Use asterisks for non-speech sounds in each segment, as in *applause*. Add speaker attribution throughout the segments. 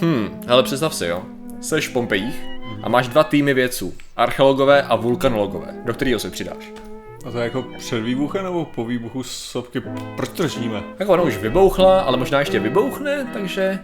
Speaker 1: Hmm, ale představ si, jo. Seš v Pompejích a máš dva týmy vědců. Archeologové a vulkanologové. Do kterého se přidáš?
Speaker 2: A to je jako před výbuchem nebo po výbuchu sopky? Proč držíme?
Speaker 1: Jako ona už vybouchla, ale možná ještě vybouchne, takže...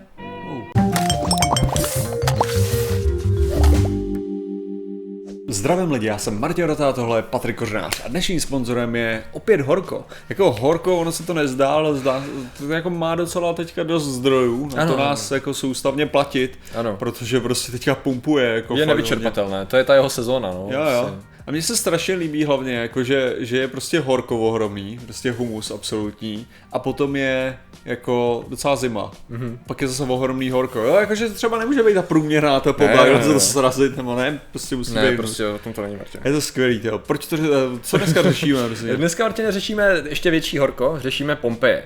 Speaker 2: Zdravím lidi, já jsem Martin Rota, tohle je Patrik Kořenář a dnešním sponzorem je opět Horko. Jako Horko, ono se to nezdá, ale zdá, to jako má docela teďka dost zdrojů na
Speaker 1: Ano,
Speaker 2: to nás jako soustavně platit,
Speaker 1: Ano.
Speaker 2: protože prostě teďka pumpuje. Jako
Speaker 1: Je
Speaker 2: hodně.
Speaker 1: nevyčerpatelné, to je ta jeho sezóna, no.
Speaker 2: Jo, jo. A mně se strašně líbí hlavně, jako že, že je prostě horko ohromný, prostě humus absolutní, a potom je jako docela zima.
Speaker 1: Mhm.
Speaker 2: Mm-hmm. Pak je zase ohromný horko. Jo, jakože třeba nemůže být ta průměrná teplota,
Speaker 1: ne,
Speaker 2: to srazit, nebo ne, prostě musí
Speaker 1: Ne,
Speaker 2: být.
Speaker 1: prostě o tom to není, Martin.
Speaker 2: Je to skvělý, jo. Proč to, co dneska řešíme, prostě? *laughs*
Speaker 1: Dneska, Martine, řešíme ještě větší horko, řešíme Pompeje.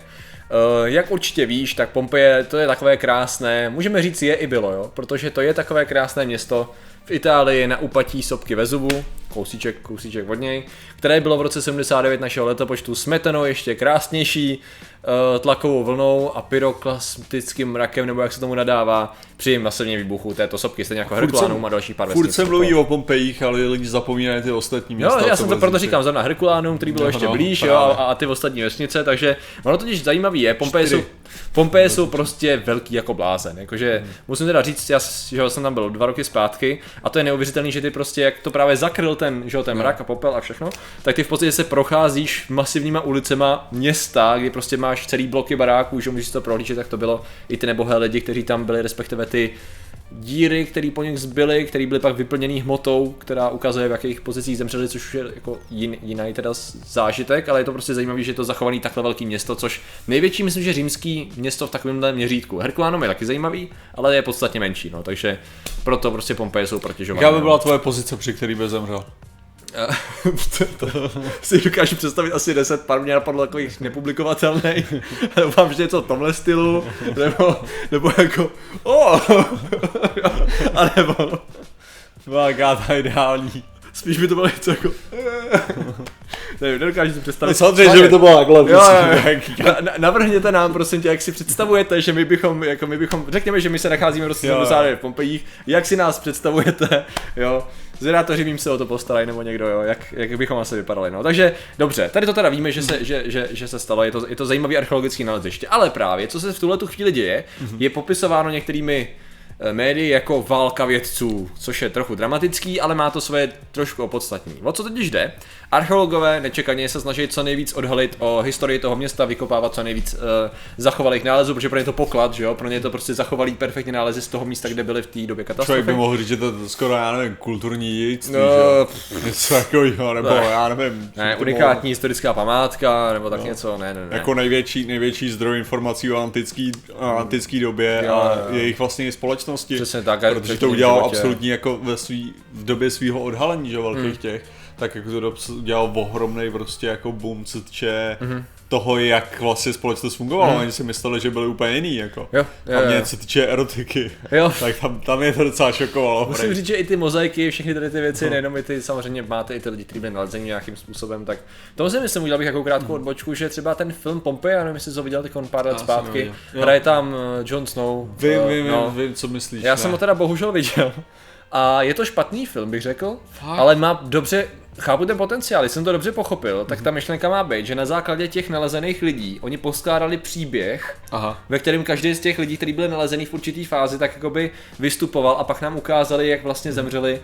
Speaker 1: Uh, jak určitě víš, tak Pompeje to je takové krásné, můžeme říct je i bylo, jo? protože to je takové krásné město v Itálii na úpatí sopky Vezuvu, kousíček, kousíček od něj, které bylo v roce 79 našeho letopočtu smeteno ještě krásnější tlakovou vlnou a pyroklastickým mrakem, nebo jak se tomu nadává, při masivním výbuchu této sopky, stejně jako Herkulánum a další pár
Speaker 2: Furt
Speaker 1: vesnic
Speaker 2: se mluví o Pompejích, ale lidi zapomínají ty ostatní
Speaker 1: Jo,
Speaker 2: města.
Speaker 1: já
Speaker 2: co
Speaker 1: jsem to proto říkám zrovna Herkulánum, který byl
Speaker 2: No,
Speaker 1: ještě
Speaker 2: no,
Speaker 1: blíž, jo, a, a ty ostatní vesnice, takže ono totiž zajímavý je, Pompeje jsou. Pompeje jsou prostě velký jako blázen, jakože hmm. musím teda říct, já, že jsem tam byl dva roky zpátky a to je neuvěřitelný, že ty prostě, jak to právě zakryl ten, že ten mrak a popel a všechno, tak ty v podstatě se procházíš masivníma ulicema města, kdy prostě máš celý bloky baráků, že můžeš si to prohlížet, jak to bylo, i ty nebohé lidi, kteří tam byli, respektive ty díry, které po nich zbyly, které byly pak vyplněny hmotou, která ukazuje, v jakých pozicích zemřeli, což je jako jin, jiný teda zážitek, ale je to prostě zajímavé, že je to zachovaný takhle velký město, což největší, myslím, že římský město v takovémhle měřítku. Herkulánum je taky zajímavý, ale je podstatně menší, no, takže proto prostě Pompeje jsou protěžované.
Speaker 2: Jaká by
Speaker 1: no.
Speaker 2: byla tvoje pozice, při který by zemřel?
Speaker 1: To, *laughs* to si dokážu představit asi 10, pár mě napadlo takových nepublikovatelných. *laughs* Doufám, že něco v tomhle stylu, nebo, nebo jako, o, *laughs* a nebo,
Speaker 2: Vágá ta ideální.
Speaker 1: spíš by to bylo něco jako, nevím, nedokážu si představit.
Speaker 2: No samozřejmě, že by to bylo takhle.
Speaker 1: Jo,
Speaker 2: prostě.
Speaker 1: jo, jo. Na, na, navrhněte nám, prosím tě, jak si představujete, že my bychom, jako my bychom, řekněme, že my se nacházíme. 79 v Pompejích, jak si nás představujete, jo, Zvědátoři vím se o to postarají nebo někdo, jo, jak, jak bychom asi vypadali, no. Takže dobře, tady to teda víme, že se, že, že, že se stalo, je to, je to zajímavý archeologický naleziště, ale právě, co se v tuhle tu chvíli děje, je popisováno některými médii jako válka vědců, což je trochu dramatický, ale má to svoje trošku opodstatní. O co totiž jde? Archeologové nečekaně se snaží co nejvíc odhalit o historii toho města, vykopávat co nejvíc uh, zachovalých nálezů, protože pro ně je to poklad, že jo? Pro ně je to prostě zachovalý perfektní nálezy z toho místa, kde byli v té době
Speaker 2: Člověk
Speaker 1: katastrofy.
Speaker 2: by mohl říct, že to je skoro, já nevím, kulturní dědictví,
Speaker 1: No,
Speaker 2: že? Něco takového, nebo
Speaker 1: Ne.
Speaker 2: já nevím.
Speaker 1: Ne,
Speaker 2: to
Speaker 1: unikátní historická památka, nebo tak něco, ne, ne, ne.
Speaker 2: Jako největší, největší zdroj informací o antický, o antický době
Speaker 1: Jo,
Speaker 2: a
Speaker 1: jo.
Speaker 2: jejich vlastně společnosti.
Speaker 1: Přesně tak,
Speaker 2: Protože to udělal absolutně jako ve svý, v době svého odhalení, že velkých
Speaker 1: Hmm.
Speaker 2: těch, tak jako to udělal ohromný prostě jako boom, co týče
Speaker 1: Mhm.
Speaker 2: toho, jak vlastně společnost fungovala. Oni si mysleli, že byli úplně jiný, jako.
Speaker 1: Jo, jo,
Speaker 2: Hlavně co týče erotiky.
Speaker 1: Jo. *laughs*
Speaker 2: Tak tam, tam je to docela šokovalo.
Speaker 1: Musím
Speaker 2: prej.
Speaker 1: říct, že i ty mozaiky, všechny tady ty věci,
Speaker 2: No.
Speaker 1: nejenom i ty, samozřejmě máte i ty lidi, kteří byli nalezení nějakým způsobem, tak to si myslím, udělal bych jako krátkou odbočku, že třeba ten film Pompeje, já nevím, jestli ho viděl teď pár let
Speaker 2: Já
Speaker 1: zpátky, hraje tam eh, Jon Snow.
Speaker 2: Vím,
Speaker 1: eh,
Speaker 2: vím,
Speaker 1: no.
Speaker 2: vím, vím, co myslíš.
Speaker 1: Já
Speaker 2: ne.
Speaker 1: jsem ho teda bohužel viděl. A je to špatný film, bych řekl,
Speaker 2: Fakt?
Speaker 1: ale má dobře, chápu ten potenciál, jsem to dobře pochopil, tak
Speaker 2: Mhm.
Speaker 1: ta myšlenka má být, že na základě těch nalezených lidí oni poskládali příběh,
Speaker 2: Aha.
Speaker 1: ve kterém každý z těch lidí, kteří byli nalezený v určitý fázi, tak jakoby vystupoval a pak nám ukázali, jak vlastně zemřeli,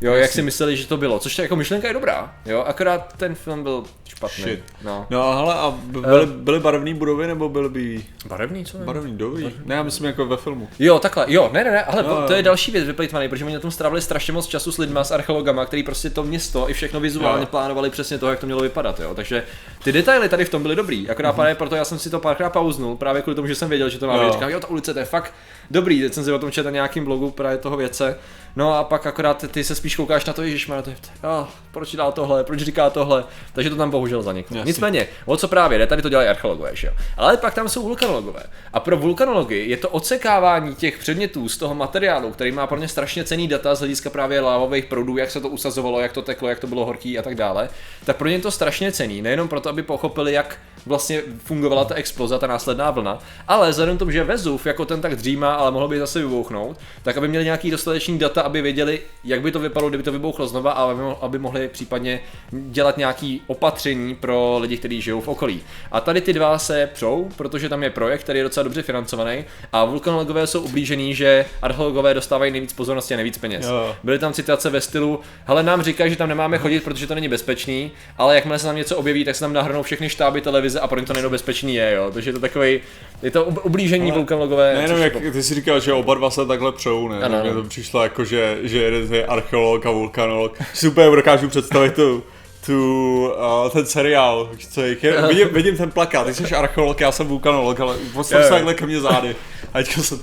Speaker 1: jo, jak si mysleli, že to bylo, což ta jako myšlenka je dobrá, jo, akorát ten film byl špatný,
Speaker 2: Shit.
Speaker 1: no.
Speaker 2: No hele, a b- byly, byly barevné budovy nebo byly by
Speaker 1: Barevný, co?
Speaker 2: barevný budovy? Ne, já myslím jako ve filmu.
Speaker 1: Jo, takhle, jo, ne, ne, ne, ale
Speaker 2: jo.
Speaker 1: to je další věc vyplýtvaný, protože oni na tom strávili strašně moc času s lidma, s archeologama, který prostě to město i všechno vizuálně
Speaker 2: Jo.
Speaker 1: plánovali přesně to, jak to mělo vypadat, jo. Takže ty detaily tady v tom byly dobrý, akorát
Speaker 2: Mhm.
Speaker 1: právě proto já jsem si to párkrát pauznul, právě kvůli tomu, že jsem věděl, že to má
Speaker 2: Jo.
Speaker 1: Říkám, jo, ta ulice, to je fakt dobrý, teď jsem si o tom četl na nějakým blogu právě toho věce. No a pak akorát ty se spíš koukáš na to, že to je, oh, proč dá tohle, proč říká tohle, takže to tam bohužel zaniklo.
Speaker 2: Jasně.
Speaker 1: Nicméně, o co právě jde, tady to dělají archeologové, že jo. Ale pak tam jsou vulkanologové. A pro vulkanology je to odsekávání těch předmětů z toho materiálu, který má pro ně strašně cený data z hlediska právě lávových proudů, jak se to usazovalo, jak to teklo, jak to bylo horký a tak dále. Tak pro ně je to strašně cený, nejenom proto, aby pochopili, jak vlastně fungovala ta exploze, ta následná vlna. Ale vzhledem k tomu, že Vezuv jako ten tak dřímá, ale mohl by zase vybouchnout, tak aby měli nějaký dostatečný data, aby věděli, jak by to vypadalo, kdyby to vybouchlo znova, a aby, mo- aby mohli případně dělat nějaký opatření pro lidi, kteří žijou v okolí. A tady ty dva se přou, protože tam je projekt, který je docela dobře financovaný a vulkanologové jsou ublížený, že archeologové dostávají nejvíc pozornosti a nejvíc peněz.
Speaker 2: Jo.
Speaker 1: Byly tam citace ve stylu, hele nám říkají, že tam nemáme chodit, protože to není bezpečný, ale jakmile se tam něco objeví, tak se tam nahrnou všechny štáby televize a pro ně to nejdo bezpečný je, jo. Takže je to takový, je to ub- ublížení
Speaker 2: Ale
Speaker 1: vulkanologové.
Speaker 2: Nejenom jak ty jsi říkal, že oba dva se takhle přou, ne?
Speaker 1: Ano,
Speaker 2: Mně to přišlo jako, že, že jeden je archeolog a vulkanolog. Úplně dokážu představit tu, tu, uh, ten seriál, co je, je, *laughs* vidím, vidím, ten plakát, ty jsi archeolog, já jsem vulkanolog, ale postav se takhle ke mně zády. A teďka jsem...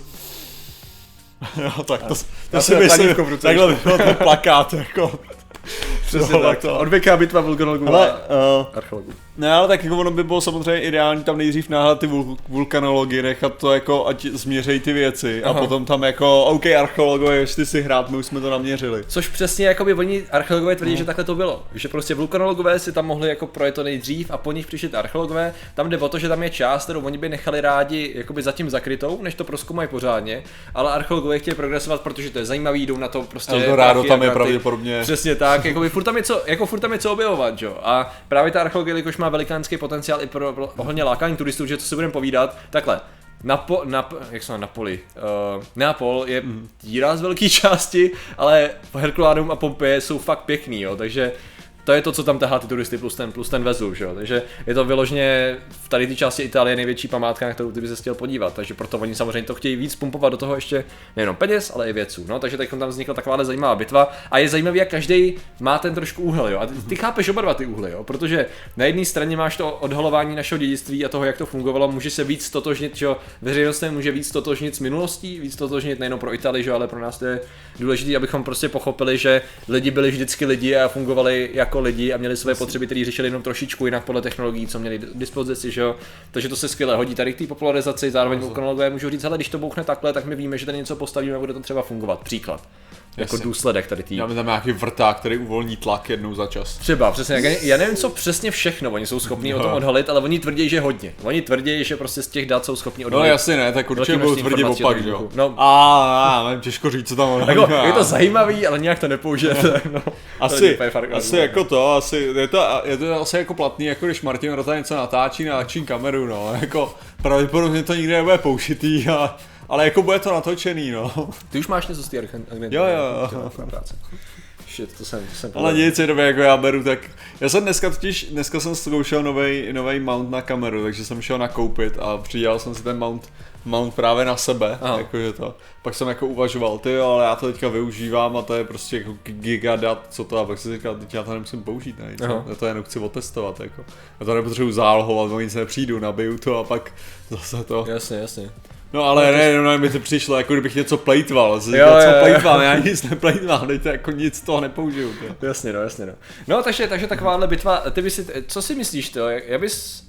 Speaker 2: Jo, *laughs* tak to,
Speaker 1: Já
Speaker 2: to
Speaker 1: si
Speaker 2: myslím, takhle by byl ten plakát, jako.
Speaker 1: Přesně tak.
Speaker 2: to.
Speaker 1: Odvěká bitva vulkanologů
Speaker 2: Ale,
Speaker 1: a
Speaker 2: uh,
Speaker 1: archeologů.
Speaker 2: ne, ale tak jako ono by bylo samozřejmě ideální tam nejdřív náhle ty vul- vulkanology, nechat to jako, ať změřejí ty věci
Speaker 1: Aha.
Speaker 2: a potom tam jako, OK, archeologové, jestli si hrát, my už jsme to naměřili.
Speaker 1: Což přesně jakoby oni archeologové
Speaker 2: No.
Speaker 1: tvrdí, že takhle to bylo. Že prostě vulkanologové si tam mohli jako projet to nejdřív a po nich přišli ty archeologové. Tam jde o to, že tam je část, kterou oni by nechali rádi jakoby zatím zakrytou, než to proskoumají pořádně, ale archeologové chtějí progresovat, protože to je zajímavý, jdou na to prostě.
Speaker 2: Eldorado tam je pravděpodobně.
Speaker 1: Přesně tak, jakoby furt tam je co, jako furt tam je co objevovat, jo. A právě ta archeologie, jelikož má velikánský potenciál i pro, pro ohledně lákání turistů, že to si budeme povídat, takhle. Napo, nap, jak se Napoli? Uh, Neapol je
Speaker 2: Mhm.
Speaker 1: díra z velké *laughs* části, ale Herkuláneum a Pompeje jsou fakt pěkný, jo, takže to je to, co tam tahá ty turisty plus ten, plus ten Vezuv, že jo? takže je to vyloženě v tady té části Itálie největší památka, na kterou ty by se chtěl podívat, takže proto oni samozřejmě to chtějí víc pumpovat do toho ještě nejenom peněz, ale i věců, no, takže teď tam vznikla taková zajímavá bitva. A je zajímavý, jak každý má ten trošku úhel, jo, a ty, ty chápeš oba dva ty úhly, jo, protože na jedné straně máš to odhalování našeho dědictví a toho, jak to fungovalo, může se víc totožnit, že jo, veřejnost se může víc totožnit s minulostí, víc totožnit nejenom pro Itálii, že jo, ale pro nás to je důležité, abychom prostě pochopili, že lidi byli vždycky lidi a fungovali jako lidi a měli své potřeby, které řešili jenom trošičku jinak podle technologií, co měli k dispozici, že jo. Takže to se skvěle hodí tady k té popularizaci, zároveň vulkanologové můžou říct, hele, když to bouchne takhle, tak my víme, že tady něco postavíme a bude to třeba fungovat. Příklad. Jako
Speaker 2: Jasně.
Speaker 1: důsledek tady té
Speaker 2: Máme tam nějaký vrták, který uvolní tlak jednou za čas.
Speaker 1: Třeba, přesně. Jak, já nevím, co přesně všechno oni jsou schopni o tom
Speaker 2: No.
Speaker 1: odhalit, ale oni tvrdí, že hodně. Oni tvrdí, že prostě z těch dat jsou schopni
Speaker 2: No
Speaker 1: odhalit.
Speaker 2: jasně ne, tak určitě budou tvrdit opak, že jo.
Speaker 1: No.
Speaker 2: A, a, těžko říct, co tam *laughs*
Speaker 1: jako, je to zajímavý, ale nějak to nepoužijete. *laughs* No.
Speaker 2: Asi, asi jako to, asi, je to, je to asi jako platný, jako když Martin Rota něco natáčí na akční kameru, no, jako pravděpodobně to nikdy nebude použitý, a, ale jako bude to natočený, no.
Speaker 1: Ty už máš něco z té agentury?
Speaker 2: Jo, jo, jo.
Speaker 1: práce. Shit, to jsem, to jsem
Speaker 2: Ale nic, jenom jako já beru, tak já jsem dneska totiž, dneska jsem zkoušel nový nový mount na kameru, takže jsem šel nakoupit a přidělal jsem si ten mount, mount právě na sebe,
Speaker 1: Aha.
Speaker 2: jakože to. Pak jsem jako uvažoval, ty jo, ale já to teďka využívám a to je prostě jako gigadat, co to, a pak jsem říkal, teď já to nemusím použít, ne, co? já to jenom chci otestovat, jako. Já to nepotřebuji zálohovat, o nic nepřijdu, nabiju to a pak zase to.
Speaker 1: Jasně, jasně.
Speaker 2: No ale ne, no, mi to přišlo, jako kdybych něco plejtval, jo,
Speaker 1: Jo,
Speaker 2: co
Speaker 1: jo, jo.
Speaker 2: plejtval, já nic neplejtvám, teď to jako nic toho nepoužiju. Ty.
Speaker 1: Jasně, no, jasně, no. No, takže, takže takováhle bitva, ty bys si, co si myslíš to, jak, já bys,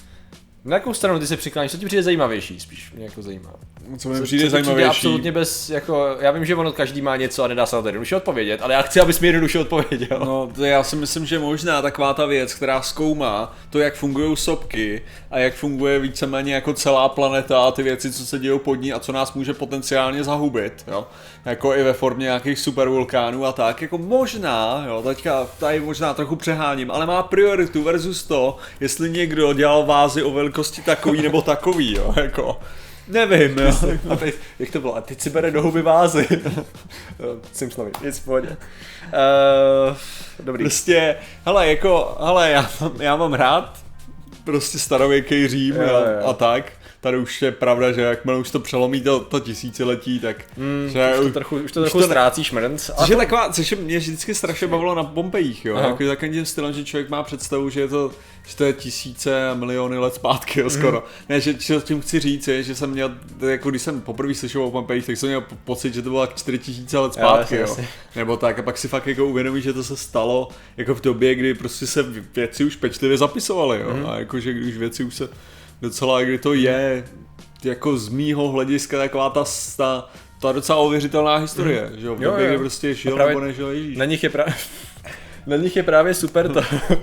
Speaker 1: na jakou stranu ty se přikláníš, co ti přijde zajímavější, spíš mě jako zajímá.
Speaker 2: Co mi
Speaker 1: Co-
Speaker 2: přijde
Speaker 1: co ti
Speaker 2: zajímavější.
Speaker 1: absolutně bez, jako, já vím, že ono každý má něco a nedá se na to jednoduše odpovědět, ale já chci, abys mi jednoduše odpověděl.
Speaker 2: No, to já si myslím, že možná taková ta věc, která zkoumá to, jak fungují sopky a jak funguje víceméně jako celá planeta a ty věci, co se dějí pod ní a co nás může potenciálně zahubit, jo. Jako i ve formě nějakých supervulkánů a tak, jako možná, jo, teďka tady možná trochu přeháním, ale má prioritu versus to, jestli někdo dělal vázy o velikosti takový nebo takový, jo, jako. Nevím, jo.
Speaker 1: A teď, jak to bylo? A teď si bere do huby vázy. *laughs* Simpsonovi, nic v pohodě. Uh, dobrý.
Speaker 2: Prostě, hele, jako, hele, já, mám- já mám rád prostě starověký Řím
Speaker 1: jo,
Speaker 2: jo. a tak. Tady už je pravda, že jakmile už to přelomí to, to tisíciletí, tak
Speaker 1: Mm,
Speaker 2: že
Speaker 1: už to trochu, už to
Speaker 2: už
Speaker 1: trochu
Speaker 2: to-
Speaker 1: ztrácíš mrnc.
Speaker 2: Což je taková, což je mě vždycky strašně bavilo na Pompejích, jo,
Speaker 1: Aha.
Speaker 2: jako takovým tím stylem, že člověk má představu, že je to, že to je tisíce a miliony let zpátky, jo, skoro. Ne, že co tím chci říct je, že jsem měl, jako když jsem poprvé slyšel o Pompejích, tak jsem měl po- pocit, že to bylo jak 4000 let
Speaker 1: Jo,
Speaker 2: zpátky, jo.
Speaker 1: jasně.
Speaker 2: Nebo tak, a pak si fakt jako uvědomí, že to se stalo jako v době, kdy prostě se věci už pečlivě zapisovaly, jo,
Speaker 1: Mhm.
Speaker 2: a jakože když věci už se docela, kdy to je, jako z mýho hlediska taková ta, ta, ta docela ověřitelná historie, že jo, v
Speaker 1: Mhm. Jo,
Speaker 2: době,
Speaker 1: jo.
Speaker 2: kdy prostě žil nebo nežil Ježíš.
Speaker 1: Na nich je právě... na nich je právě super to,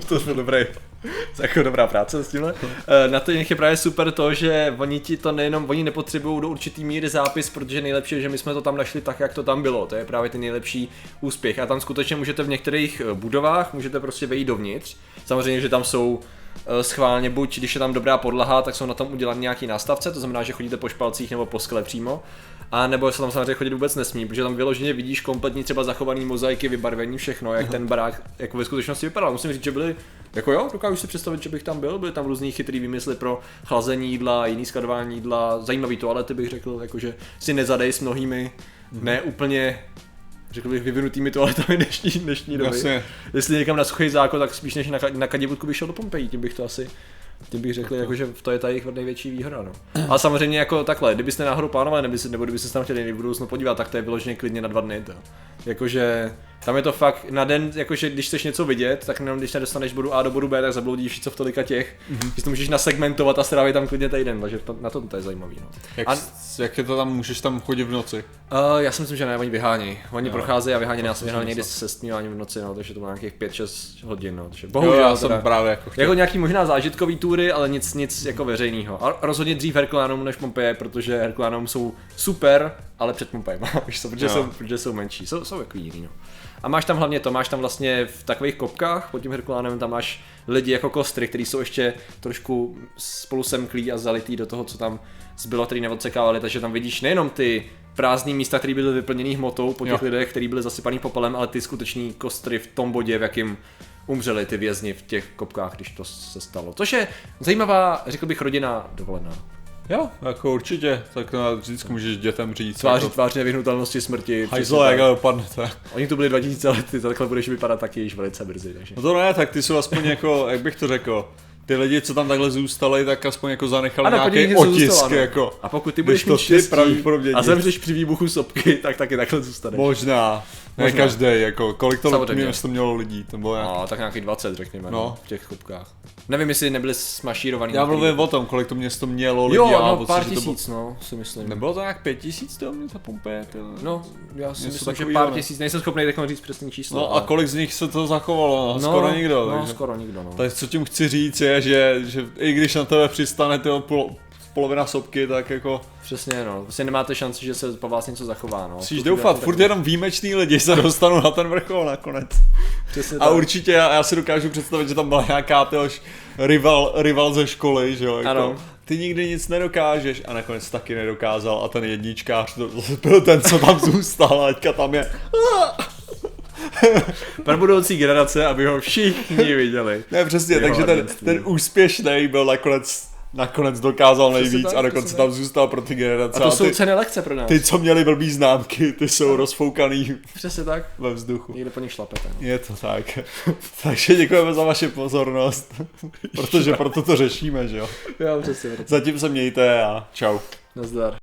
Speaker 1: to byl dobrý, *laughs* jako dobrá práce s tímhle. Eh, Na to je právě super to, že oni ti to nejenom, oni nepotřebují do určitý míry zápis, protože nejlepší je, že my jsme to tam našli tak, jak to tam bylo. To je právě ten nejlepší úspěch. A tam skutečně můžete v některých eh, budovách, můžete prostě vejít dovnitř. Samozřejmě, že tam jsou eh, schválně buď, když je tam dobrá podlaha, tak jsou na tom udělané nějaký nástavce, to znamená, že chodíte po špalcích nebo po skle přímo. A nebo se tam samozřejmě chodit vůbec nesmí, protože tam vyloženě vidíš kompletní třeba zachovaný mozaiky, vybarvení, všechno, jak ten barák jako ve skutečnosti vypadal. Musím říct, že byly, jako jo, dokážu si představit, že bych tam byl, byly tam různý chytrý výmysly pro chlazení jídla, jiný skladování jídla, zajímavý toalety bych řekl, jakože si nezadej s mnohými, ne úplně řekl bych vyvinutými toaletami dnešní, dnešní doby.
Speaker 2: Jasně.
Speaker 1: Jestli někam na suchý základ, tak spíš než na, na kadivutku bych šel do Pompeji, tím bych to asi tím bych řekl, jako, že to je ta jejich největší výhoda. No. Ale samozřejmě jako takhle, kdybyste náhodou plánovali, nebo, nebo kdybyste se tam chtěli někdy v budoucnu podívat, tak to je vyloženě klidně na dva dny. To. Jakože tam je to fakt na den, jakože když chceš něco vidět, tak jenom když nedostaneš bodu A do bodu B, tak zabloudíš co v tolika těch, mm-hmm. že to můžeš nasegmentovat a strávit tam klidně týden, takže to, na to, to je zajímavý. No.
Speaker 2: Jak,
Speaker 1: A-
Speaker 2: jak je to tam, můžeš tam chodit v noci?
Speaker 1: Uh, já si myslím, že ne, oni vyhání. Oni
Speaker 2: Jo.
Speaker 1: procházejí a vyhání. Já jsem někdy se stmíváním v noci, no, takže to bylo nějakých 5-6 hodin. No, takže
Speaker 2: Jo,
Speaker 1: bohužel.
Speaker 2: já jsem
Speaker 1: teda-
Speaker 2: právě jako chtěl.
Speaker 1: jako nějaký možná zážitkový tury, ale nic, nic jako veřejného. A rozhodně dřív Herkulánům než Pompeje, protože Herkulánům jsou super, ale před Pompejem, víš co, protože,
Speaker 2: Jo.
Speaker 1: jsou, protože jsou menší, jsou, jsou jako jiný, no. A máš tam hlavně to, máš tam vlastně v takových kopkách pod tím Herkulánem, tam máš lidi jako kostry, kteří jsou ještě trošku spolu semklí a zalitý do toho, co tam zbylo, který neodsekávali, takže tam vidíš nejenom ty prázdné místa, které byly vyplněné hmotou po těch
Speaker 2: Jo.
Speaker 1: lidech, který byly zasypaný popelem, ale ty skuteční kostry v tom bodě, v jakým umřeli ty vězni v těch kopkách, když to se stalo. Což je zajímavá, řekl bych, rodina dovolená.
Speaker 2: Jo, jako určitě, tak no, vždycky můžeš dětem říct.
Speaker 1: Tváří
Speaker 2: jako,
Speaker 1: tvář nevyhnutelnosti smrti.
Speaker 2: Hajzle, jak dopadnete.
Speaker 1: Oni tu byli 2000 let, ty takhle budeš vypadat taky již velice brzy. Takže.
Speaker 2: No to ne, tak ty jsou aspoň jako, jak bych to řekl, ty lidi, co tam takhle zůstali, tak aspoň jako zanechali
Speaker 1: Ano,
Speaker 2: nějaký otisk,
Speaker 1: zůstalo,
Speaker 2: jako.
Speaker 1: A pokud ty budeš mít štěstí a zemřeš při výbuchu sopky, tak taky takhle zůstaneš.
Speaker 2: Možná, ne
Speaker 1: Možná.
Speaker 2: každý, jako, kolik to,
Speaker 1: Samozřejmě.
Speaker 2: mě, to mělo lidí, to bylo nějak.
Speaker 1: No, tak nějaký 20, řekněme, no.
Speaker 2: No.
Speaker 1: v těch kopkách. Nevím, jestli nebyli smašírovaný.
Speaker 2: Já mluvím o tom, kolik to město mělo lidí,
Speaker 1: Jo, no, pár
Speaker 2: že to bylo-
Speaker 1: tisíc, no, si myslím.
Speaker 2: Nebylo to nějak pět tisíc to mě Pompeje, ty vole?
Speaker 1: No, já si
Speaker 2: Něco
Speaker 1: myslím, že pár
Speaker 2: ne?
Speaker 1: tisíc, nejsem schopný teď říct přesný číslo.
Speaker 2: No a
Speaker 1: ale-
Speaker 2: kolik z nich se to zachovalo? No,
Speaker 1: no,
Speaker 2: skoro nikdo.
Speaker 1: No,
Speaker 2: takže.
Speaker 1: skoro nikdo, no.
Speaker 2: Tak co tím chci říct je, že, že i když na tebe přistane tyjo, pol, polovina sopky, tak jako
Speaker 1: Přesně, no. Prostě nemáte šanci, že se po vás něco zachová, no.
Speaker 2: musíš doufat,
Speaker 1: tak-
Speaker 2: furt jenom výjimeční lidi se dostanou na ten vrchol nakonec.
Speaker 1: Přesně
Speaker 2: A
Speaker 1: tak.
Speaker 2: určitě já, já si dokážu představit, že tam byla nějaká tyhož rival, rival ze školy, že jo, jako,
Speaker 1: Ano.
Speaker 2: ty nikdy nic nedokážeš a nakonec taky nedokázal a ten jedničkář to byl ten, co tam zůstal a teďka tam je. *laughs*
Speaker 1: Pro budoucí generace, aby ho všichni viděli.
Speaker 2: Ne, přesně, takže ten, ten úspěšný byl nakonec, nakonec dokázal nejvíc
Speaker 1: tak,
Speaker 2: a dokonce tam zůstal pro ty generace.
Speaker 1: A to jsou
Speaker 2: ty,
Speaker 1: ceny lekce pro nás.
Speaker 2: ty, co měli blbý známky, ty jsou rozfoukaný
Speaker 1: Přesně tak.
Speaker 2: ve vzduchu.
Speaker 1: Někde po nich šlapete. No.
Speaker 2: Je to tak. *laughs* Takže děkujeme za vaši pozornost, *laughs* protože proto to řešíme, že jo.
Speaker 1: Jo, přesně.
Speaker 2: Zatím se mějte a čau.
Speaker 1: Nazdar.